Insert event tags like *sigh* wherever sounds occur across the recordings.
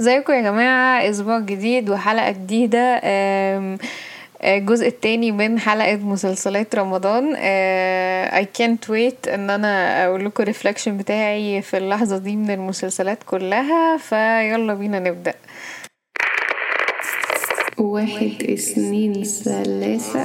ازيكم يا جماعة؟ أسبوع جديد وحلقة جديدة. آه، الجزء التاني من حلقة مسلسلات رمضان. آه، I can't wait إن أنا أقول لكم الريفلكشن بتاعي في اللحظة دي من المسلسلات كلها. فيلا بينا نبدأ. واحد اثنين ثلاثة.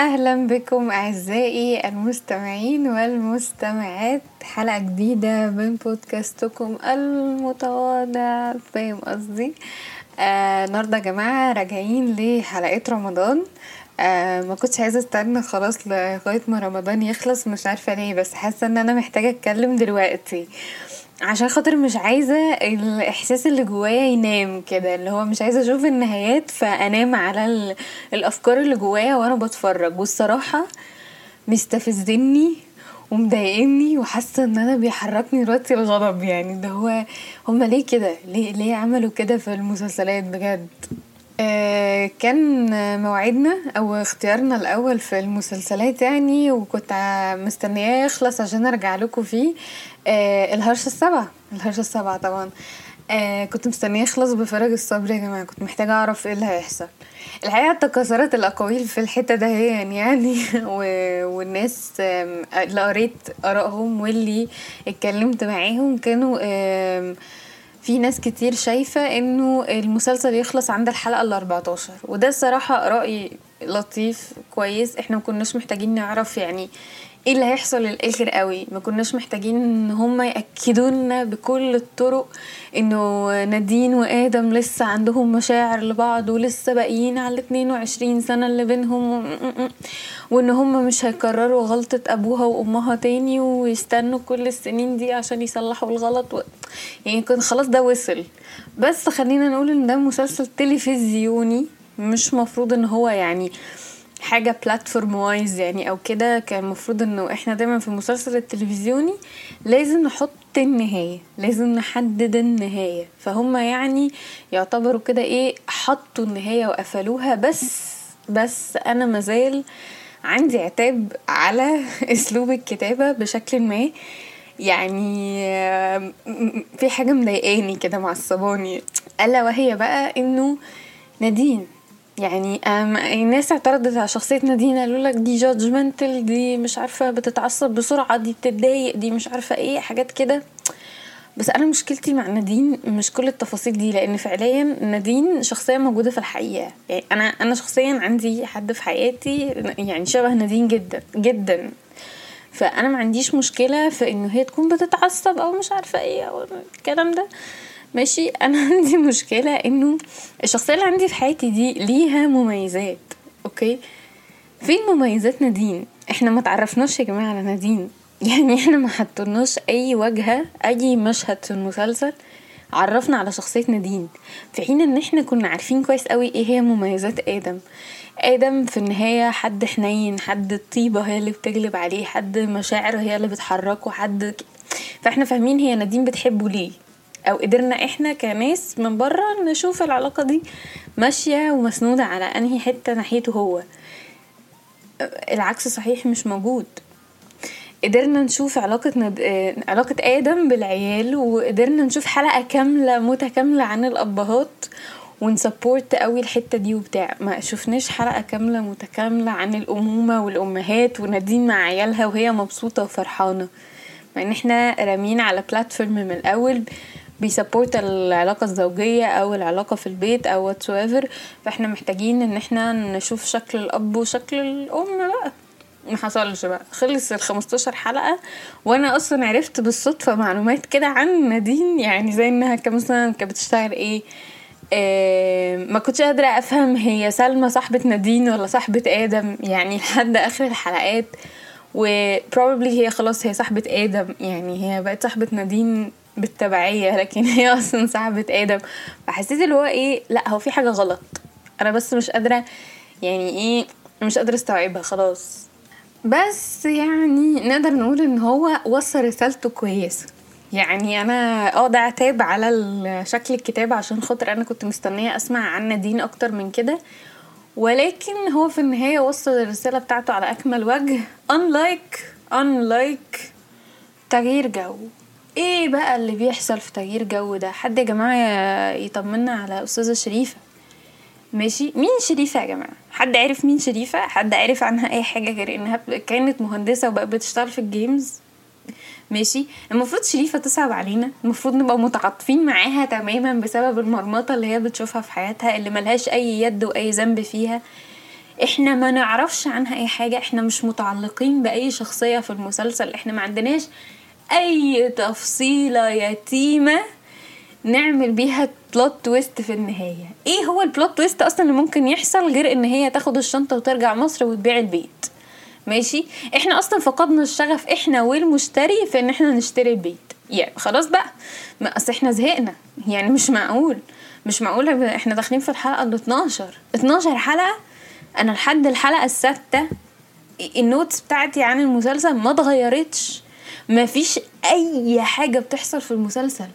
أهلا بكم أعزائي المستمعين والمستمعات. حلقة جديدة من بودكاستكم المتواضع فاهم قصدي؟ آه، النهارده يا جماعة راجعين لحلقات رمضان. آه ما كنتش عايزة استنى خلاص لغاية ما رمضان يخلص مش عارفة ليه بس حاسة إن أنا محتاجة أتكلم دلوقتي. عشان خاطر مش عايزة الإحساس اللي جوايا ينام كده اللي هو مش عايزة أشوف النهايات فأنام على ال- الأفكار اللي جوايا وأنا بتفرج. والصراحة مستفزني ومضايقني وحاسة إن أنا بيحركني دلوقتي الغضب يعني اللي هو هما ليه كده؟ ليه ليه عملوا كده في المسلسلات بجد؟ كان موعدنا أو اختيارنا الأول في المسلسلات يعني وكنت مستنياه يخلص عشان أرجع لكم فيه. آه، الهرشة السبعة الهرشة السبعة طبعا. آه كنت مستنياه يخلص بفارغ الصبر يا جماعة كنت محتاجة أعرف إيه اللي هيحصل. الحقيقة تكاثرت الأقاويل في الحتة ده يعني *laughs* و- والناس اللي قريت آرائهم واللي اتكلمت معاهم كانوا في ناس كتير شايفة إنه المسلسل يخلص عند الحلقة ال 14 وده الصراحة رأي لطيف كويس. إحنا مكناش محتاجين نعرف يعني إيه اللي هيحصل للآخر قوي؟ ما كناش محتاجين إن هم ياكدوا لنا بكل الطرق إنه نادين وآدم لسه عندهم مشاعر لبعض ولسه باقيين على ال 22 سنة اللي بينهم وإن هم مش هيكرروا غلطة أبوها وأمها تاني ويستنوا كل السنين دي عشان يصلحوا الغلط و... يعني كان خلاص ده وصل. بس خلينا نقول إن ده مسلسل تلفزيوني مش مفروض إن هو يعني حاجة بلاتفورم وايز يعني أو كده كان المفروض إنه إحنا دايما في المسلسل التلفزيوني لازم نحط النهاية لازم نحدد النهاية. فهم يعني يعتبروا كده إيه حطوا النهاية وقفلوها بس بس أنا مازال عندي عتاب على *laughs* أسلوب الكتابة بشكل ما. يعني آم، في حاجة مضايقاني كده معصباني ألا وهي بقى إنه نادين. يعني الناس اعترضت على شخصية نادين قالوا لك دي جادجمنتال دي مش عارفة بتتعصب بسرعة دي بتتضايق دي مش عارفة إيه حاجات كده. بس أنا مشكلتي مع نادين مش كل التفاصيل دي لأن فعليا نادين شخصية موجودة في الحقيقة. يعني أنا أنا شخصيا عندي حد في حياتي يعني شبه نادين جدا جدا. فأنا ما عنديش مشكلة في إنه هي تكون بتتعصب أو مش عارفة إيه أو الكلام ده. ماشي؟ *laughs* أنا عندي مشكلة إنه الشخصية اللي عندي في حياتي دي ليها مميزات أوكي؟ فين مميزات نادين؟ إحنا ما تعرفناش يا جماعة على نادين. *laughs* يعني إحنا ما حطولناش أي واجهة أي مشهد في المسلسل عرفنا على شخصية نادين. في حين إن إحنا كنا عارفين كويس قوي إيه هي مميزات آدم. آدم في النهاية حد حنين حد الطيبة هي اللي بتجلب عليه حد مشاعره هي اللي بتحركه حد فإحنا فاهمين هي نادين بتحبه ليه. أو قدرنا إحنا كناس من بره نشوف العلاقة دي ماشية ومسنودة على أنهي حتة ناحيته هو. العكس صحيح مش موجود. قدرنا نشوف علاقة ند... علاقة آدم بالعيال وقدرنا نشوف حلقة كاملة متكاملة عن الأبهات ون support قوي الحتة دي وبتاع. ما شفناش حلقة كاملة متكاملة عن الأمومة والأمهات ونادين مع عيالها وهي مبسوطة وفرحانة. مع إن إحنا رامين على platform من الأول بي support العلاقة الزوجية أو العلاقة في البيت أو whatsoever. فإحنا محتاجين إن إحنا نشوف شكل الأب وشكل الأم بقى. ما حصلش بقى. خلص ال 15 حلقة وأنا أصلا عرفت بالصدفة معلومات كده عن نادين يعني زي إنها كان مثلا كانت بتشتغل إيه آه ما كنتش قادرة أفهم هي سلمى صاحبة نادين ولا صاحبة آدم يعني لحد آخر الحلقات. و probably هي خلاص هي صاحبة آدم يعني هي بقت صاحبة نادين بالتبعية لكن هي أصلا صاحبة آدم. فحسيت اللي هو إيه لأ هو في حاجة غلط. أنا بس مش قادرة يعني إيه مش قادرة أستوعبها خلاص. بس يعني نقدر نقول إن هو وصل رسالته كويسة. يعني أنا آه ده عتاب على شكل الكتاب عشان خاطر أنا كنت مستنية أسمع عن نادين أكتر من كده. ولكن هو في النهاية وصل الرسالة بتاعته على أكمل وجه. unlike unlike تغيير جو. إيه بقى اللي بيحصل في تغيير جو ده؟ حد يا جماعة يطمنا على أستاذة شريفة. ماشي؟ مين شريفة يا جماعة؟ حد عرف مين شريفة؟ حد عرف عنها أي حاجة غير إنها كانت مهندسة وبقت بتشتغل في الجيمز؟ ماشي؟ المفروض شريفة تصعب علينا. المفروض نبقى متعاطفين معاها تماما بسبب المرمطة اللي هي بتشوفها في حياتها اللي ملهاش أي يد وأي ذنب فيها. إحنا ما نعرفش عنها أي حاجة. إحنا مش متعلقين بأي شخصية في المسلسل. إحنا ما عندناش أي تفصيلة يتيمة نعمل بيها plot twist في النهاية. إيه هو ال plot twist أصلا اللي ممكن يحصل غير إن هي تاخد الشنطة وترجع مصر وتبيع البيت؟ ماشي؟ إحنا أصلا فقدنا الشغف إحنا والمشتري في إن إحنا نشتري البيت. يعني خلاص بقى. ما أصل إحنا زهقنا. يعني مش معقول. مش معقول إحنا داخلين في الحلقة ال 12 12 حلقة؟ أنا لحد الحلقة السادسة ال notes بتاعتي عن المسلسل ما اتغيرتش. مفيش أي حاجة بتحصل في المسلسل.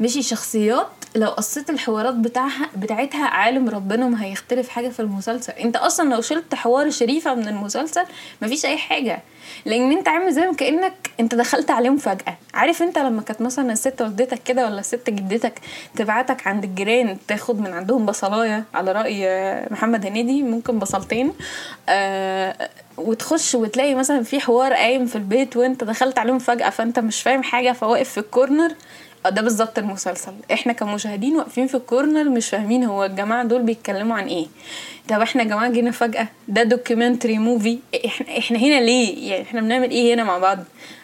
ماشي شخصيات لو قصيت الحوارات بتاعها بتاعتها عالم ربنا ما هيختلف حاجة في المسلسل. أنت أصلا لو شلت حوار شريفة من المسلسل مفيش أي حاجة. لأن أنت عامل زي كأنك أنت دخلت عليهم فجأة. عارف أنت لما كانت مثلا الست والدتك كده ولا الست جدتك تبعتك عند الجيران تاخد من عندهم بصلاية؟ على رأي محمد هنيدي ممكن بصلتين. آه وتخش وتلاقي مثلا في حوار قايم في البيت وانت دخلت عليهم فجأة فانت مش فاهم حاجة فواقف في ال corner ده بالظبط المسلسل. إحنا كمشاهدين واقفين في ال corner مش فاهمين هو الجماعة دول بيتكلموا عن إيه. طب إحنا يا جماعة جينا فجأة ده documentary movie إحنا إحنا هنا ليه؟ يعني إحنا بنعمل إيه هنا مع بعض؟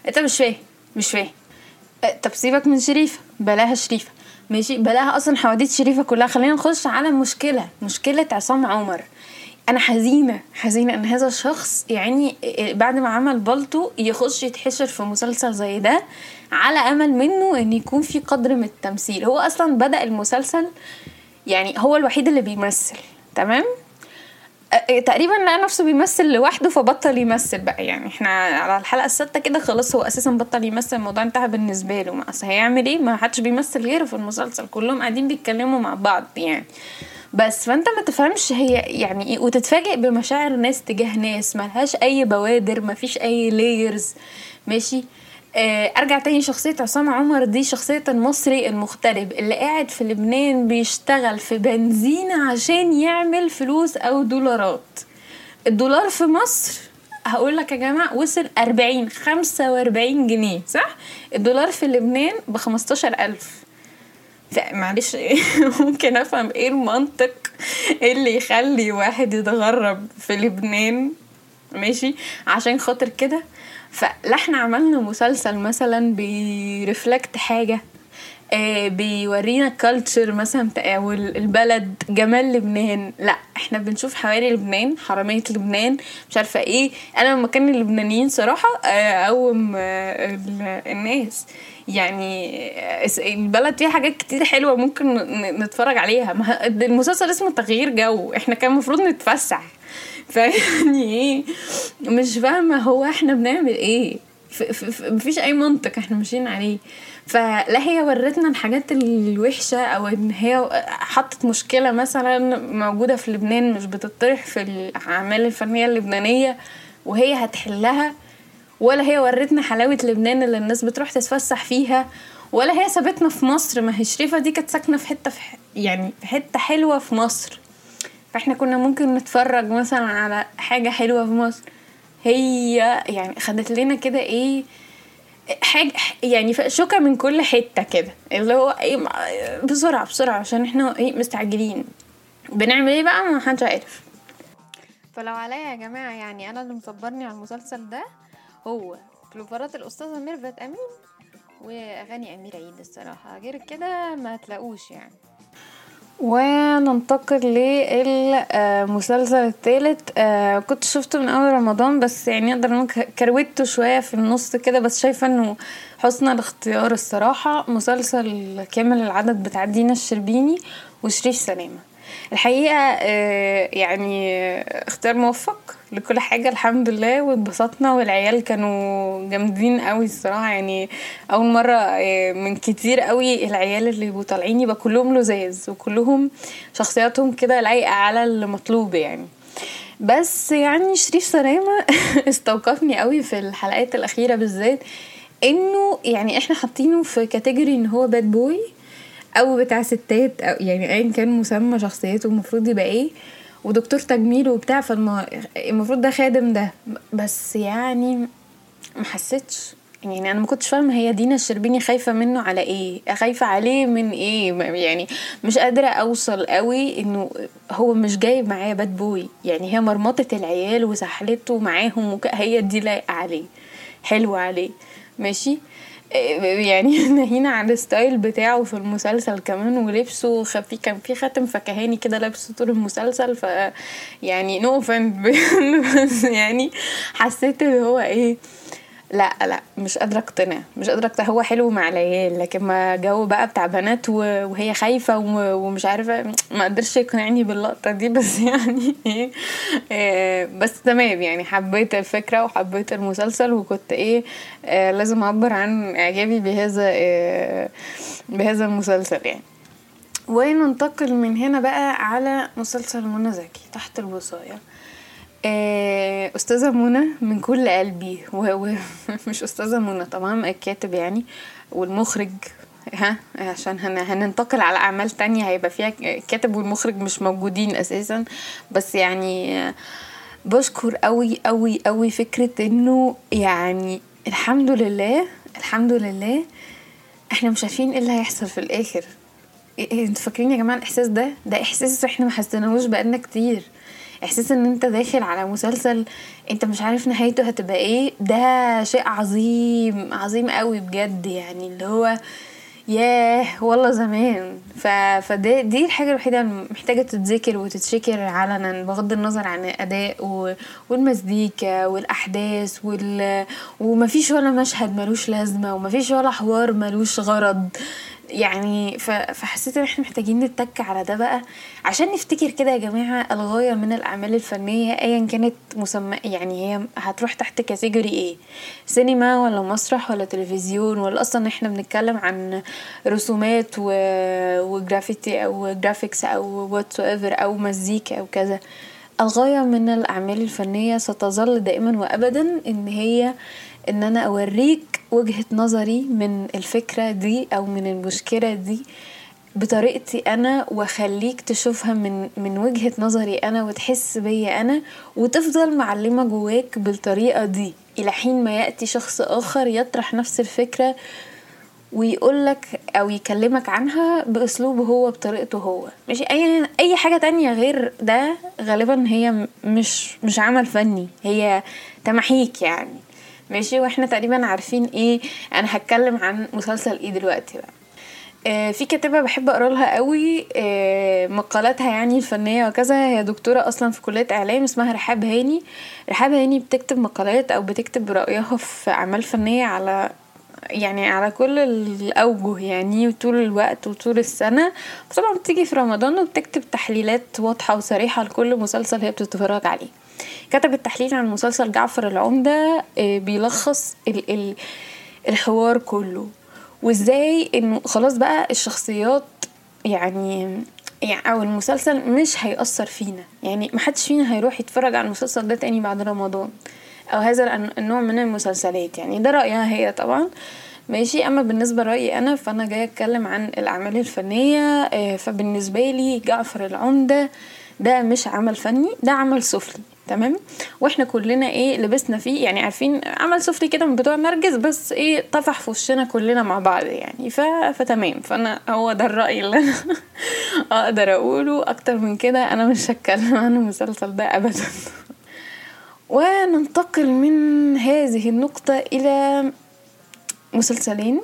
أنت مش فاهم مش فاهم. طب سيبك من شريفة بلاها شريفة. ماشي؟ بلاها أصلا حواديت شريفة كلها. خلينا نخش على مشكلة مشكلة عصام عمر. أنا حزينة حزينة إن هذا الشخص يعني بعد ما عمل بالطو يخش يتحشر في مسلسل زي ده على أمل منه إن يكون في قدر من التمثيل. هو أصلا بدأ المسلسل يعني هو الوحيد اللي بيمثل تمام؟ تقريبا لقى نفسه بيمثل لوحده فبطل يمثل بقى. يعني إحنا على الحلقة السادسه كده خلاص هو أساسا بطل يمثل الموضوع انتهى بالنسبة له. ما أصل هيعمل إيه؟ ما حدش بيمثل غيره في المسلسل كلهم قاعدين بيتكلموا مع بعض يعني. بس فانت ما تفهمش هي يعني إيه وتتفاجئ بمشاعر ناس تجاه ناس ملهاش أي بوادر مفيش أي لايرز ماشي؟ آه، أرجع تاني شخصية عصام عمر دي شخصية المصري المغترب اللي قاعد في لبنان بيشتغل في بنزين عشان يعمل فلوس أو دولارات. الدولار في مصر هقول لك يا جماعة وصل 40 45 جنيه صح؟ الدولار في لبنان ب ألف. لا معلش. *laughs* ممكن افهم إيه المنطق اللي يخلي واحد يتغرب في لبنان؟ ماشي عشان خاطر كده. فلا إحنا عملنا مسلسل مثلا بي reflect حاجة آه، بيورينا ال culture مثلا أو آه، البلد جمال لبنان. لا إحنا بنشوف حواري لبنان حرامية لبنان مش عارفة إيه. أنا لما كان اللبنانيين صراحة آه، أقوم الناس. يعني البلد فيها حاجات كتير حلوة ممكن نتفرج عليها. المسلسل اسمه تغيير جو. إحنا كان المفروض نتفسح. *laughs* فيعني إيه؟ مش فاهمة هو إحنا بنعمل إيه. مفيش أي منطق إحنا ماشيين عليه. فلا هي ورتنا الحاجات الوحشة أو إن هي حطت مشكلة مثلا موجودة في لبنان مش بتطرح في الأعمال الفنية اللبنانية وهي هتحلها. ولا هي ورتنا حلاوة لبنان اللي الناس بتروح تتفسح فيها ولا هي سابتنا في مصر. ما هي شريفة دي كانت ساكنة في حتة في يعني في حتة حلوة في مصر. فاحنا كنا ممكن نتفرج مثلا على حاجة حلوة في مصر. هي يعني خدت لنا كده إيه حاجة يعني شوكة من كل حتة كده. اللي هو إيه بسرعة بسرعة عشان إحنا إيه مستعجلين. بنعمل إيه بقى؟ ما حدش عارف. فلو عليا يا جماعة يعني أنا اللي مصبرني على المسلسل ده هو فلوفرات الأستاذة ميرفت أمين وأغاني أمير عيد الصراحة. غير كده ما تلاقوش يعني. وننتقل للمسلسل الثالث آه كنت شفته من أول رمضان بس يعني أقدر أقول كروته شوية في النص كده بس شايفة إنه حسن الاختيار الصراحة. مسلسل كامل العدد بتاع دينا الشربيني وشريف سلامة. الحقيقة آه، يعني اختيار موفق لكل حاجة الحمد لله واتبسطنا والعيال كانوا جامدين قوي الصراحة. يعني أول مرة آه، من كتير قوي العيال اللي يبقوا طالعين يبقى كلهم لذاذ وكلهم شخصياتهم كده لايقة على المطلوب يعني. بس يعني شريف سلامة *laughs* استوقفني قوي في الحلقات الأخيرة بالذات إنه يعني إحنا حاطينه في category إن هو bad boy أو بتاع ستات أو يعني ايا كان مسمى شخصيته المفروض يبقى إيه ودكتور تجميل وبتاع فالمفروض ده خادم ده. بس يعني ما حسيتش. يعني أنا ما كنتش فاهمة هي دينا الشربيني خايفة منه على إيه خايفة عليه من إيه. يعني مش قادرة أوصل قوي إنه هو مش جايب معايا باد بوي يعني هي مرمطة العيال وسحلته معاهم. هي دي لايقة عليه حلوة عليه. ماشي؟ يعني *laughs* نهينا عن ال style بتاعه في المسلسل كمان ولبسه خفي كان في خاتم فكهاني كده لابسه طول المسلسل ف يعني no offend *laughs* بس يعني حسيت اللي هو إيه لا لا مش قادرة أقتنع. مش قادرة أقتنع. هو حلو مع العيال لكن مع جو بقى بتاع بنات وهي خايفة ومش عارفة ما قدرش يقنعني باللقطة دي. *laughs* بس يعني إيه بس تمام يعني. حبيت الفكرة وحبيت المسلسل وكنت إيه, إيه لازم أعبر عن إعجابي بهذا إيه بهذا المسلسل يعني. وننتقل من هنا بقى على مسلسل منى زكي تحت الوصاية. آه، أستاذة منى من كل قلبي. ومش *laughs* أستاذة منى طبعا الكاتب يعني والمخرج. ها؟ عشان هن هننتقل على أعمال تانية هيبقى فيها الكاتب والمخرج مش موجودين أساسا. بس يعني بشكر قوي قوي قوي فكرة إنه يعني الحمد لله الحمد لله إحنا مش عارفين إيه اللي هيحصل في الآخر. إيه إنتوا فاكرين يا جماعة الإحساس ده؟ ده إحساس إحنا ما حسيناهوش بقالنا كتير. إحساس إن أنت داخل على مسلسل أنت مش عارف نهايته هتبقى إيه ده شيء عظيم عظيم قوي بجد يعني اللي هو ياه والله زمان. ف... فدي دي الحاجة الوحيدة محتاجة تتذكر وتتشكر علنا بغض النظر عن الأداء و... والمزيكا والأحداث وال... ومفيش ولا مشهد ملوش لازمة ومفيش ولا حوار ملوش غرض. يعني فحسيت إن إحنا محتاجين نتك على ده بقى. عشان نفتكر كده يا جماعة الغاية من الأعمال الفنية ايا كانت مسمى يعني هي هتروح تحت category إيه؟ سينما ولا مسرح ولا تلفزيون؟ ولا أصلا إحنا بنتكلم عن رسومات و... وجرافيتي أو graphics أو واتس أو مزيكا أو كذا. الغاية من الأعمال الفنية ستظل دائما وابدا إن هي إن أنا أوريك وجهة نظري من الفكرة دي أو من المشكلة دي بطريقتي أنا وأخليك تشوفها من من وجهة نظري أنا وتحس بيا أنا وتفضل معلمة جواك بالطريقة دي إلى حين ما يأتي شخص آخر يطرح نفس الفكرة ويقولك أو يكلمك عنها باسلوبه هو بطريقته هو. مش أي أي حاجة تانية غير ده غالبا هي مش مش عمل فني هي تمحيك يعني. ماشي؟ وإحنا تقريبا عارفين إيه. أنا هتكلم عن مسلسل إيه دلوقتي بقى. آه في كاتبة بحب أقرأ لها قوي آه مقالاتها يعني الفنية وكذا. هي دكتورة أصلا في كلية إعلام اسمها رحاب هاني. رحاب هاني بتكتب مقالات أو بتكتب رأيها في أعمال فنية على يعني على كل الأوجه يعني طول الوقت وطول السنة. طبعا بتيجي في رمضان وبتكتب تحليلات واضحة وصريحة لكل مسلسل هي بتتفرج عليه. كتبت تحليل عن مسلسل جعفر العمدة آه، بيلخص ال ال الحوار كله. وازاي إنه خلاص بقى الشخصيات يعني يعني أو المسلسل مش هيأثر فينا. يعني محدش فينا هيروح يتفرج على المسلسل ده تاني بعد رمضان. أو هذا النوع من المسلسلات. يعني ده رأيها هي طبعا. ماشي. أما بالنسبة لرأيي أنا فأنا جاية أتكلم عن الأعمال الفنية. آه، فبالنسبة لي جعفر العمدة ده مش عمل فني ده عمل سفلي. تمام؟ وإحنا كلنا إيه لبسنا فيه يعني عارفين عمل سفلي كده من بتوع نرجس بس إيه طفح في وشنا كلنا مع بعض يعني ف... فتمام. فأنا هو ده الرأي اللي أنا *laughs* أقدر أقوله. أكتر من كده أنا مش هتكلم عن المسلسل ده ابدا. *laughs* وننتقل من هذه النقطة إلى مسلسلين.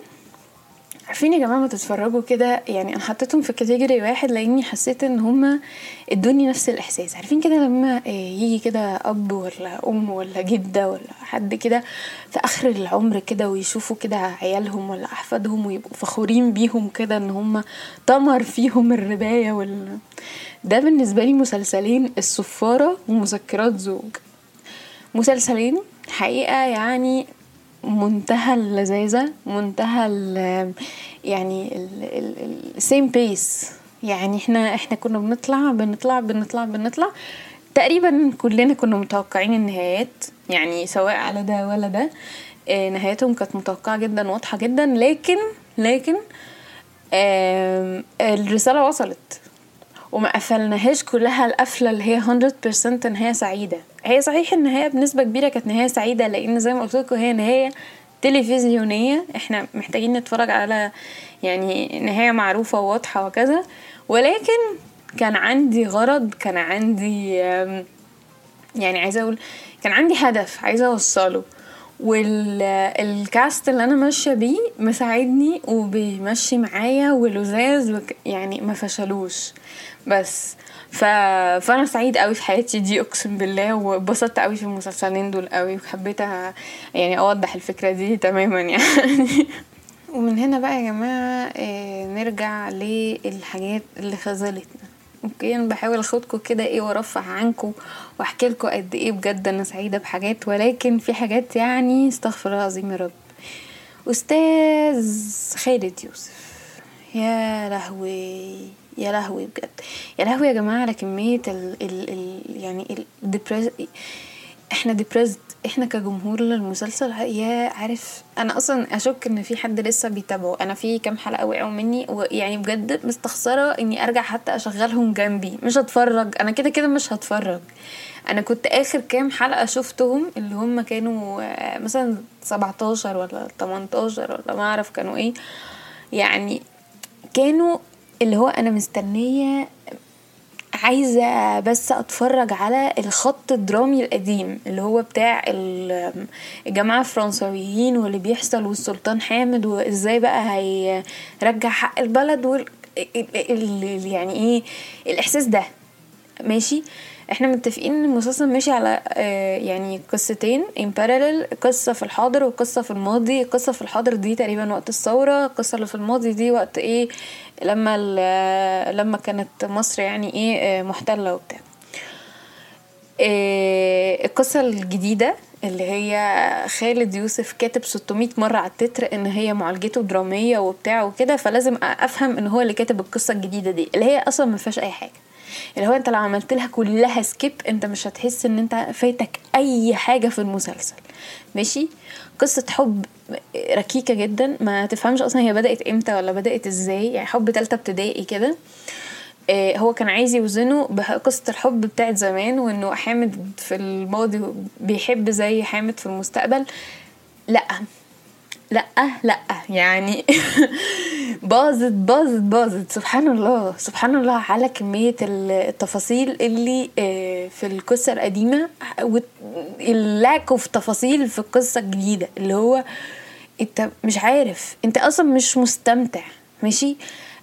عارفين يا جماعة ما تتفرجوا كده؟ يعني أنا حطيتهم في كاتيجوري واحد لأني حسيت إن هما ادوني نفس الإحساس. عارفين كده لما آه، يجي كده أب ولا أم ولا جدة ولا حد كده في آخر العمر كده ويشوفوا كده عيالهم ولا أحفادهم ويبقوا فخورين بيهم كده إن هما طمر فيهم الرباية وال. ده بالنسبة لي مسلسلين الصفاره ومذكرات زوج. مسلسلين حقيقة يعني منتهى اللذاذة منتهى ال يعني السيم بيس يعني إحنا إحنا كنا بنطلع بنطلع بنطلع بنطلع. تقريبا كلنا كنا متوقعين النهايات يعني سواء على ده ولا ده آه، نهايتهم كانت متوقعة جدا واضحة جدا. لكن لكن الرسالة وصلت. وما قفلناهاش كلها القفلة اللي هي 100% نهايه سعيدة. هي صحيح النهايه بنسبة كبيرة كانت نهايه سعيدة لأن زي ما قلت لكم هي نهاية تلفزيونية. إحنا محتاجين نتفرج على يعني نهاية معروفة وواضحة وكذا. ولكن كان عندي غرض كان عندي يعني عايزة أقول كان عندي هدف عايزة أوصله. والكاست اللي أنا ماشية بيه مساعدني وبيمشي معايا ولزاز يعني ما فشلوش. بس. ف... فأنا سعيد قوي في حياتي دي أقسم بالله وبسطت قوي في المسلسلين دول قوي وحبيت يعني أوضح الفكرة دي تماما يعني. *laughs* ومن هنا بقى يا جماعة آه، نرجع للحاجات اللي خذلتنا. أوكي أنا بحاول اخدكم كده إيه وارفع عنكم وأحكي لكم قد إيه بجد أنا سعيدة بحاجات ولكن في حاجات يعني استغفر الله العظيم يا رب. أستاذ خالد يوسف. يا لهوي. يا لهوي بجد. يا لهوي يا جماعة على كمية ال ال ال يعني ال إحنا ديبريزد إحنا كجمهور للمسلسل يا عارف أنا أصلا أشك إن في حد لسه بيتابعه. أنا في كام حلقة وقعوا مني ويعني بجد مستخسرة إني أرجع حتى أشغلهم جنبي. مش هتفرج. أنا كده كده مش هتفرج. أنا كنت آخر كام حلقة شفتهم اللي هم كانوا آه، مثلا 17 ولا 18 ولا ما أعرف كانوا إيه. يعني كانوا اللي هو أنا مستنية عايزة بس أتفرج على الخط الدرامي القديم اللي هو بتاع الجماعة الفرنسويين واللي بيحصل والسلطان حامد وإزاي بقى هيرجع حق البلد وال يعني إيه الإحساس ده. ماشي؟ إحنا متفقين إن المسلسل ماشي على آه، يعني قصتين ان بارالل قصة في الحاضر وقصة في الماضي. القصة في الحاضر دي تقريبا وقت الثورة القصة اللي في الماضي دي وقت إيه لما لما كانت مصر يعني إيه آه، محتلة وبتاع. آه، القصة الجديدة اللي هي خالد يوسف كاتب 600 مرة على التتر إن هي معالجته درامية وبتاع وكده فلازم أفهم إن هو اللي كاتب القصة الجديدة دي اللي هي أصلا ما فيهاش أي حاجة. اللي هو انت لو عملت لها كلها سكيب انت مش هتحس ان انت فايتك أي حاجة في المسلسل. ماشي؟ قصة حب ركيكة جدا. ما تفهمش أصلا هي بدأت إمتى ولا بدأت إزاي. يعني حب تالتة ابتدائي كده. آه، هو كان عايز يوزنه بقصة الحب بتاعت زمان وإنه حامد في الماضي بيحب زي حامد في المستقبل. لأ. لأ لأ. يعني *laughs* باظت باظت باظت. سبحان الله سبحان الله على كمية التفاصيل اللي آه، في القصة القديمة وال lack of تفاصيل في القصة الجديدة اللي هو انت مش عارف. انت أصلا مش مستمتع. ماشي؟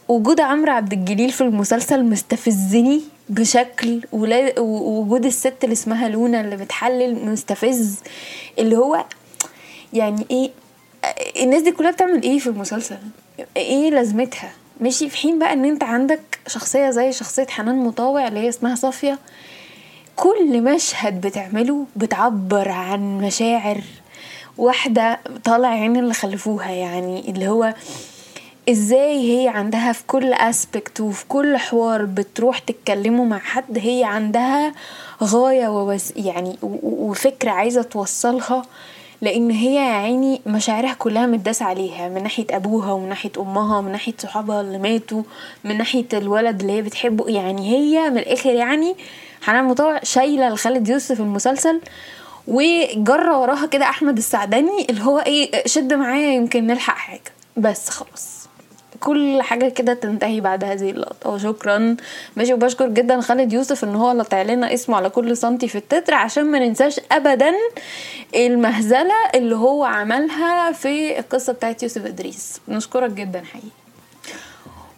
وجود عمرو عبد الجليل في المسلسل مستفزني بشكل ووجود الست اللي اسمها لونا اللي بتحلل مستفز. اللي هو يعني إيه الناس دي كلها بتعمل إيه في المسلسل؟ إيه لازمتها؟ ماشي في حين بقى ان انت عندك شخصية زي شخصية حنان مطاوع اللي هي اسمها صافية كل مشهد بتعمله بتعبر عن مشاعر واحدة طالع عين اللي خلفوها يعني اللي هو إزاي هي عندها في كل اسبكت وفي كل حوار بتروح تتكلموا مع حد هي عندها غاية ووس يعني وفكرة عايزة توصلها لأن هي يا عيني مشاعرها كلها متداس عليها من ناحية أبوها ومن ناحية أمها ومن ناحية صحابها اللي ماتوا من ناحية الولد اللي هي بتحبه. يعني هي من الآخر يعني حنان مطوع شايلة لخالد يوسف المسلسل وجرى وراها كده أحمد السعداني اللي هو إيه شد معايا يمكن نلحق حاجة. بس خلاص. كل حاجة كده تنتهي بعد هذه اللقطة. وشكرا. ماشي وبشكر جدا خالد يوسف إن هو لطع لنا اسمه على كل سنتي في التتر عشان ما ننساش ابدا المهزلة اللي هو عملها في القصة بتاعت يوسف إدريس. نشكرك جدا حقيقي.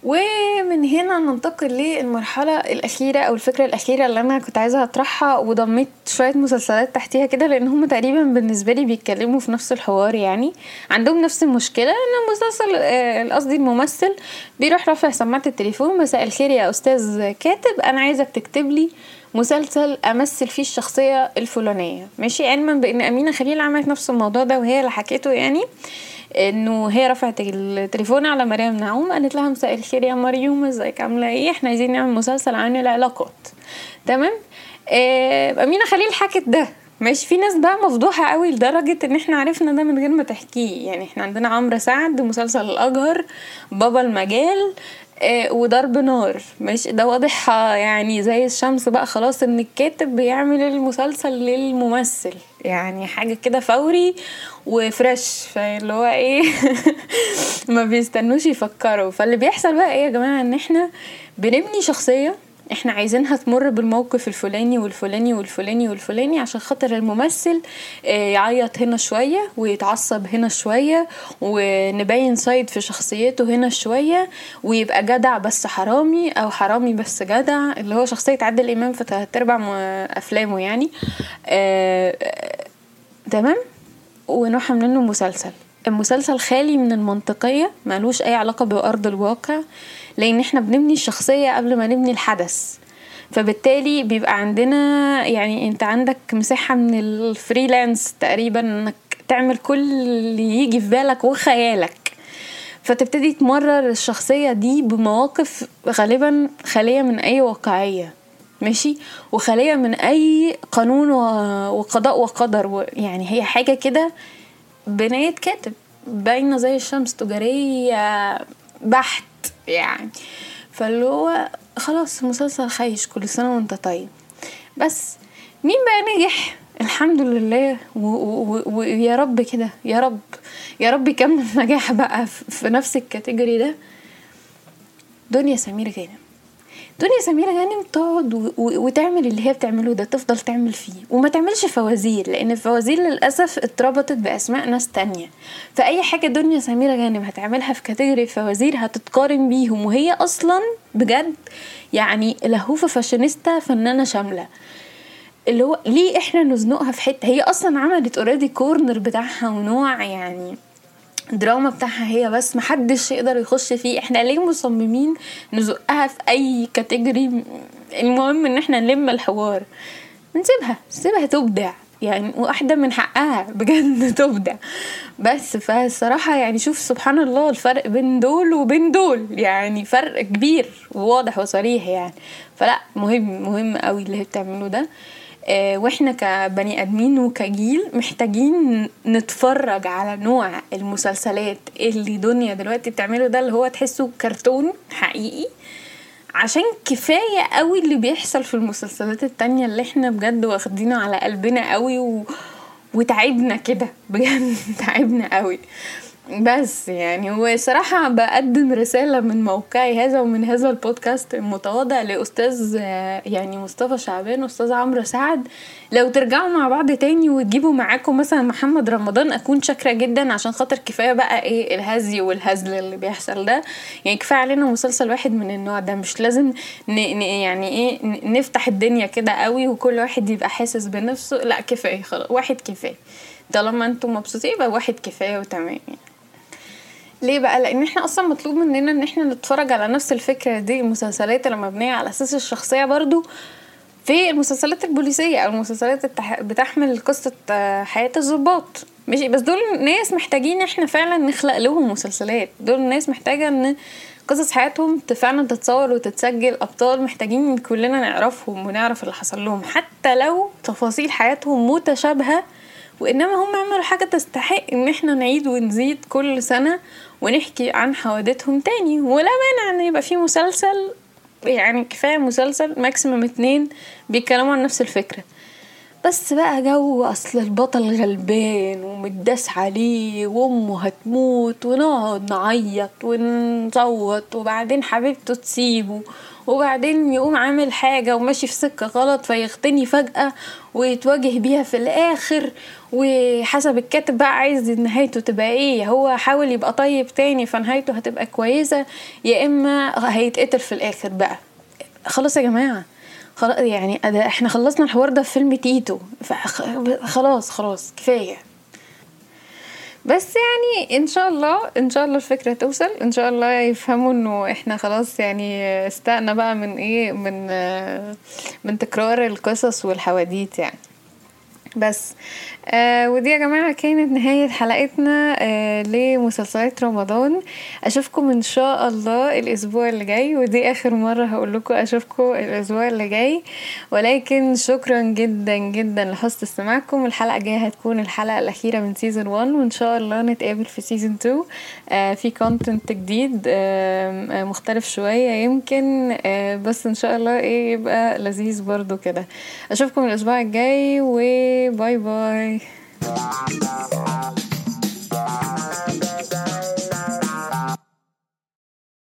ومن هنا ننتقل للمرحلة الأخيرة أو الفكرة الأخيرة اللي أنا كنت عايزة أطرحها وضميت شوية مسلسلات تحتيها كده لأن هم تقريبا بالنسبة لي بيتكلموا في نفس الحوار يعني. عندهم نفس المشكلة إن المسلسل آه، قصدي الممثل بيروح رافع سماعة التليفون مساء الخير يا أستاذ كاتب أنا عايزك تكتب لي مسلسل أمثل فيه الشخصية الفلانية. ماشي؟ علما بإن أمينة خليل عملت نفس الموضوع ده وهي اللي حكيته يعني. إنه هي رفعت التليفون على مريم نعوم قالت لها مساء الخير يا مريم إزيك؟ عاملة إيه؟ إحنا عايزين نعمل مسلسل عن العلاقات. تمام؟ آه أمينة خليل حكت ده. ماشي؟ في ناس بقى مفضوحة قوي لدرجة إن إحنا عرفنا ده من غير ما تحكيه. يعني إحنا عندنا عمرو سعد مسلسل الأجهر بابا المجال آه وضرب نار. ماشي؟ ده واضح يعني زي الشمس بقى. خلاص إن الكاتب بيعمل المسلسل للممثل. يعني حاجة كده فوري و fresh. فاللي هو إيه؟ *laughs* ما بيستنوش يفكروا. فاللي بيحصل بقى إيه يا جماعة؟ إن إحنا بنبني شخصية إحنا عايزينها تمر بالموقف الفلاني والفلاني والفلاني والفلاني عشان خاطر الممثل آه، يعيط هنا شوية ويتعصب هنا شوية ونبين side في شخصيته هنا شوية ويبقى جدع بس حرامي أو حرامي بس جدع اللي هو شخصية عادل إمام في تلات أرباع أفلامه يعني. آه، آه، تمام؟ ونروح له مسلسل. المسلسل خالي من المنطقية ملوش أي علاقة بأرض الواقع. لأن إحنا بنبني الشخصية قبل ما نبني الحدث. فبالتالي بيبقى عندنا يعني أنت عندك مساحة من الفريلانس تقريبا إنك تعمل كل اللي يجي في بالك وخيالك. فتبتدي تمرر الشخصية دي بمواقف غالبا خالية من أي واقعية ماشي؟ وخالية من أي قانون وقضاء وقدر. يعني هي حاجة كده بناية كاتب باينة زي الشمس تجارية بحت يعني. فاللي هو خلاص مسلسل خايش كل سنة وانت طيب. بس مين بقى نجح؟ الحمد لله ويا رب كده يا رب يا رب يكمل *laughs* نجاح بقى في نفس الكاتيجوري ده. دنيا سمير غانم. دنيا سمير غانم تقعد وتعمل اللي هي بتعمله ده تفضل تعمل فيه. وما تعملش فوازير لأن الفوازير للأسف اتربطت بأسماء ناس تانية. فأي حاجة دنيا سمير غانم هتعملها في category فوازير هتتقارن بيهم. وهي أصلا بجد يعني لهوفة فاشينيستا فنانة شاملة. اللي هو ليه إحنا نزنقها في حتة؟ هي أصلا عملت already corner بتاعها ونوع يعني الدراما بتاعها هي بس محدش يقدر يخش فيه. إحنا ليه مصممين نزقها في أي كاتيجوري المهم إن إحنا نلم الحوار. نسيبها نسيبها تبدع. يعني واحدة من حقها بجد *laughs* تبدع. بس فالصراحة يعني شوف سبحان الله الفرق بين دول وبين دول. يعني فرق كبير وواضح وصريح يعني. فلا مهم مهم قوي اللي هي بتعمله ده. وإحنا كبني ادمين وكجيل محتاجين نتفرج على نوع المسلسلات اللي دنيا دلوقتي بتعمله ده اللي هو تحسه كرتون حقيقي. عشان كفاية قوي اللي بيحصل في المسلسلات التانية اللي إحنا بجد واخدينه على قلبنا قوي و... وتعبنا كده بجد *laughs* تعبنا قوي. بس يعني وصراحة بقدم رسالة من موقعي هذا ومن هذا البودكاست المتواضع لأستاذ يعني مصطفى شعبان وأستاذ عمرو سعد. لو ترجعوا مع بعض تاني وتجيبوا معاكم مثلا محمد رمضان أكون شاكرة جدا عشان خاطر كفاية بقى إيه الهزي والهزل اللي بيحصل ده. يعني كفاية علينا مسلسل واحد من النوع ده مش لازم ن يعني إيه نفتح الدنيا كده قوي وكل واحد يبقى حاسس بنفسه. لا كفاية خلاص واحد كفاية. طالما أنتم مبسوطين يبقى واحد كفاية وتمام يعني. ليه بقى؟ لأن إحنا أصلا مطلوب مننا إن إحنا نتفرج على نفس الفكرة دي المسلسلات اللي مبنية على أساس الشخصية برضو في المسلسلات البوليسية أو المسلسلات التح... بتحمل قصة آه، حياة الضباط. ماشي؟ بس دول ناس محتاجين إحنا فعلا نخلق لهم مسلسلات. دول الناس محتاجة إن قصص حياتهم فعلا تتصور وتتسجل. أبطال محتاجين كلنا نعرفهم ونعرف اللي حصل لهم. حتى لو تفاصيل حياتهم متشابهة وإنما هم عملوا حاجة تستحق إن إحنا نعيد ونزيد كل سنة ونحكي عن حوادثهم تاني. ولا مانع إن يبقى في مسلسل يعني كفاية مسلسل ماكسيمم اتنين بيتكلموا عن نفس الفكرة. بس بقى جو أصل البطل غلبان ومتداس عليه وأمه هتموت ونقعد نعيط ونصوت وبعدين حبيبته تسيبه. وبعدين يقوم عامل حاجة وماشي في سكة غلط فيغتني فجأة ويتواجه بيها في الآخر. وحسب الكاتب بقى عايز نهايته تبقى إيه هو حاول يبقى طيب تاني فنهايته هتبقى كويسة يا إما هيتقتل في الآخر بقى. خلاص يا جماعة خلاص يعني إحنا خلصنا الحوار ده في فيلم تيتو. خلاص خلاص كفاية. بس يعني إن شاء الله إن شاء الله الفكرة توصل. إن شاء الله يفهموا إنه إحنا خلاص يعني استقنا بقى من إيه من من تكرار القصص والحواديت يعني. بس. آه ودي يا جماعة كانت نهاية حلقتنا آه لمسلسلات رمضان. أشوفكم إن شاء الله الأسبوع اللي جاي ودي آخر مرة هقول لكم أشوفكم الأسبوع اللي جاي. ولكن شكرا جدا جدا لحسن استماعكم. الحلقة الجاية هتكون الحلقة الأخيرة من season 1 وإن شاء الله نتقابل في season 2 آه في content جديد آه مختلف شوية يمكن. آه بس إن شاء الله إيه يبقى لذيذ برضو كده. أشوفكم الأسبوع الجاي Bye bye.